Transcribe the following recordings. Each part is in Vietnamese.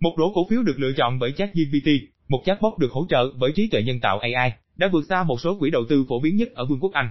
Một đố cổ phiếu được lựa chọn bởi ChatGPT, một chatbot được hỗ trợ bởi trí tuệ nhân tạo AI, đã vượt xa một số quỹ đầu tư phổ biến nhất ở Vương quốc Anh.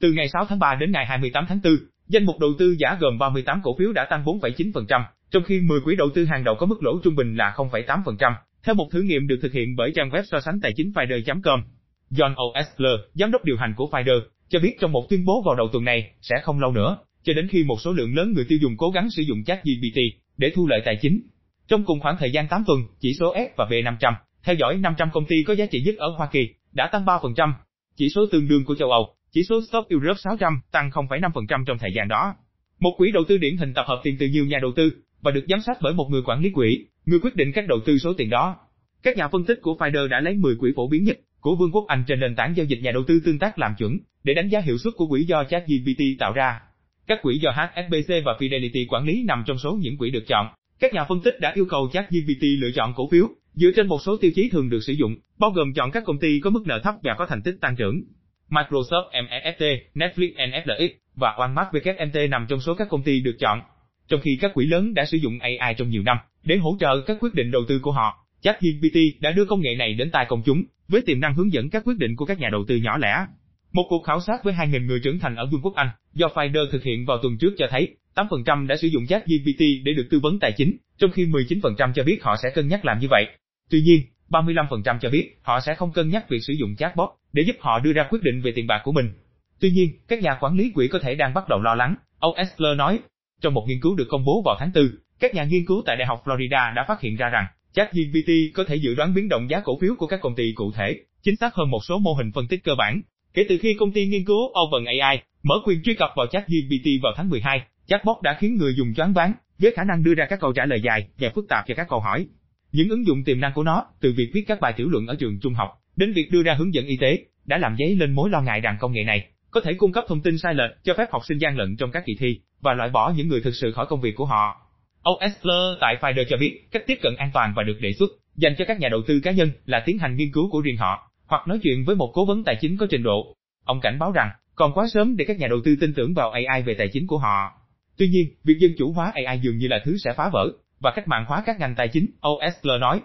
Từ ngày 6 tháng 3 đến ngày 28 tháng 4, danh mục đầu tư giả gồm 38 cổ phiếu đã tăng 4,9%, trong khi 10 quỹ đầu tư hàng đầu có mức lỗ trung bình là 0,8%, theo một thử nghiệm được thực hiện bởi trang web so sánh tài chính Fider.com. John O'Esler, giám đốc điều hành của Fider, cho biết trong một tuyên bố vào đầu tuần này, sẽ không lâu nữa, cho đến khi một số lượng lớn người tiêu dùng cố gắng sử dụng ChatGPT để thu lợi tài chính. Trong cùng khoảng thời gian 8 tuần, chỉ số S và V500, theo dõi 500 công ty có giá trị nhất ở Hoa Kỳ, đã tăng 3%. Chỉ số tương đương của châu Âu, chỉ số Stock Europe 600 tăng 0,5% trong thời gian đó. Một quỹ đầu tư điển hình tập hợp tiền từ nhiều nhà đầu tư và được giám sát bởi một người quản lý quỹ, người quyết định cách đầu tư số tiền đó. Các nhà phân tích của Fider đã lấy 10 quỹ phổ biến nhất của Vương quốc Anh trên nền tảng giao dịch nhà đầu tư tương tác làm chuẩn để đánh giá hiệu suất của quỹ do ChatGPT tạo ra. Các quỹ do HSBC và Fidelity quản lý nằm trong số những quỹ được chọn. Các nhà phân tích đã yêu cầu ChatGPT lựa chọn cổ phiếu dựa trên một số tiêu chí thường được sử dụng, bao gồm chọn các công ty có mức nợ thấp và có thành tích tăng trưởng. Microsoft MEST, Netflix NFLX và Walmart WMT nằm trong số các công ty được chọn. Trong khi các quỹ lớn đã sử dụng AI trong nhiều năm để hỗ trợ các quyết định đầu tư của họ, ChatGPT đã đưa công nghệ này đến tai công chúng với tiềm năng hướng dẫn các quyết định của các nhà đầu tư nhỏ lẻ. Một cuộc khảo sát với 2.000 người trưởng thành ở Vương quốc Anh do Finder thực hiện vào tuần trước cho thấy 8% đã sử dụng ChatGPT để được tư vấn tài chính, trong khi 19% cho biết họ sẽ cân nhắc làm như vậy. Tuy nhiên, 35% cho biết họ sẽ không cân nhắc việc sử dụng chatbot để giúp họ đưa ra quyết định về tiền bạc của mình. Tuy nhiên, các nhà quản lý quỹ có thể đang bắt đầu lo lắng, O'Esler nói. Trong một nghiên cứu được công bố vào tháng 4, các nhà nghiên cứu tại Đại học Florida đã phát hiện ra rằng ChatGPT có thể dự đoán biến động giá cổ phiếu của các công ty cụ thể, chính xác hơn một số mô hình phân tích cơ bản. Kể từ khi công ty nghiên cứu OpenAI mở quyền truy cập vào ChatGPT vào tháng 12, chatbot đã khiến người dùng choáng váng với khả năng đưa ra các câu trả lời dài và phức tạp cho các câu hỏi. Những ứng dụng tiềm năng của nó, từ việc viết các bài tiểu luận ở trường trung học đến việc đưa ra hướng dẫn y tế, đã làm dấy lên mối lo ngại rằng công nghệ này có thể cung cấp thông tin sai lệch cho phép học sinh gian lận trong các kỳ thi và loại bỏ những người thực sự khỏi công việc của họ. Osler tại Fider cho biết, cách tiếp cận an toàn và được đề xuất dành cho các nhà đầu tư cá nhân là tiến hành nghiên cứu của riêng họ, hoặc nói chuyện với một cố vấn tài chính có trình độ. Ông cảnh báo rằng, còn quá sớm để các nhà đầu tư tin tưởng vào AI về tài chính của họ. Tuy nhiên, việc dân chủ hóa AI dường như là thứ sẽ phá vỡ và cách mạng hóa các ngành tài chính, OSL nói.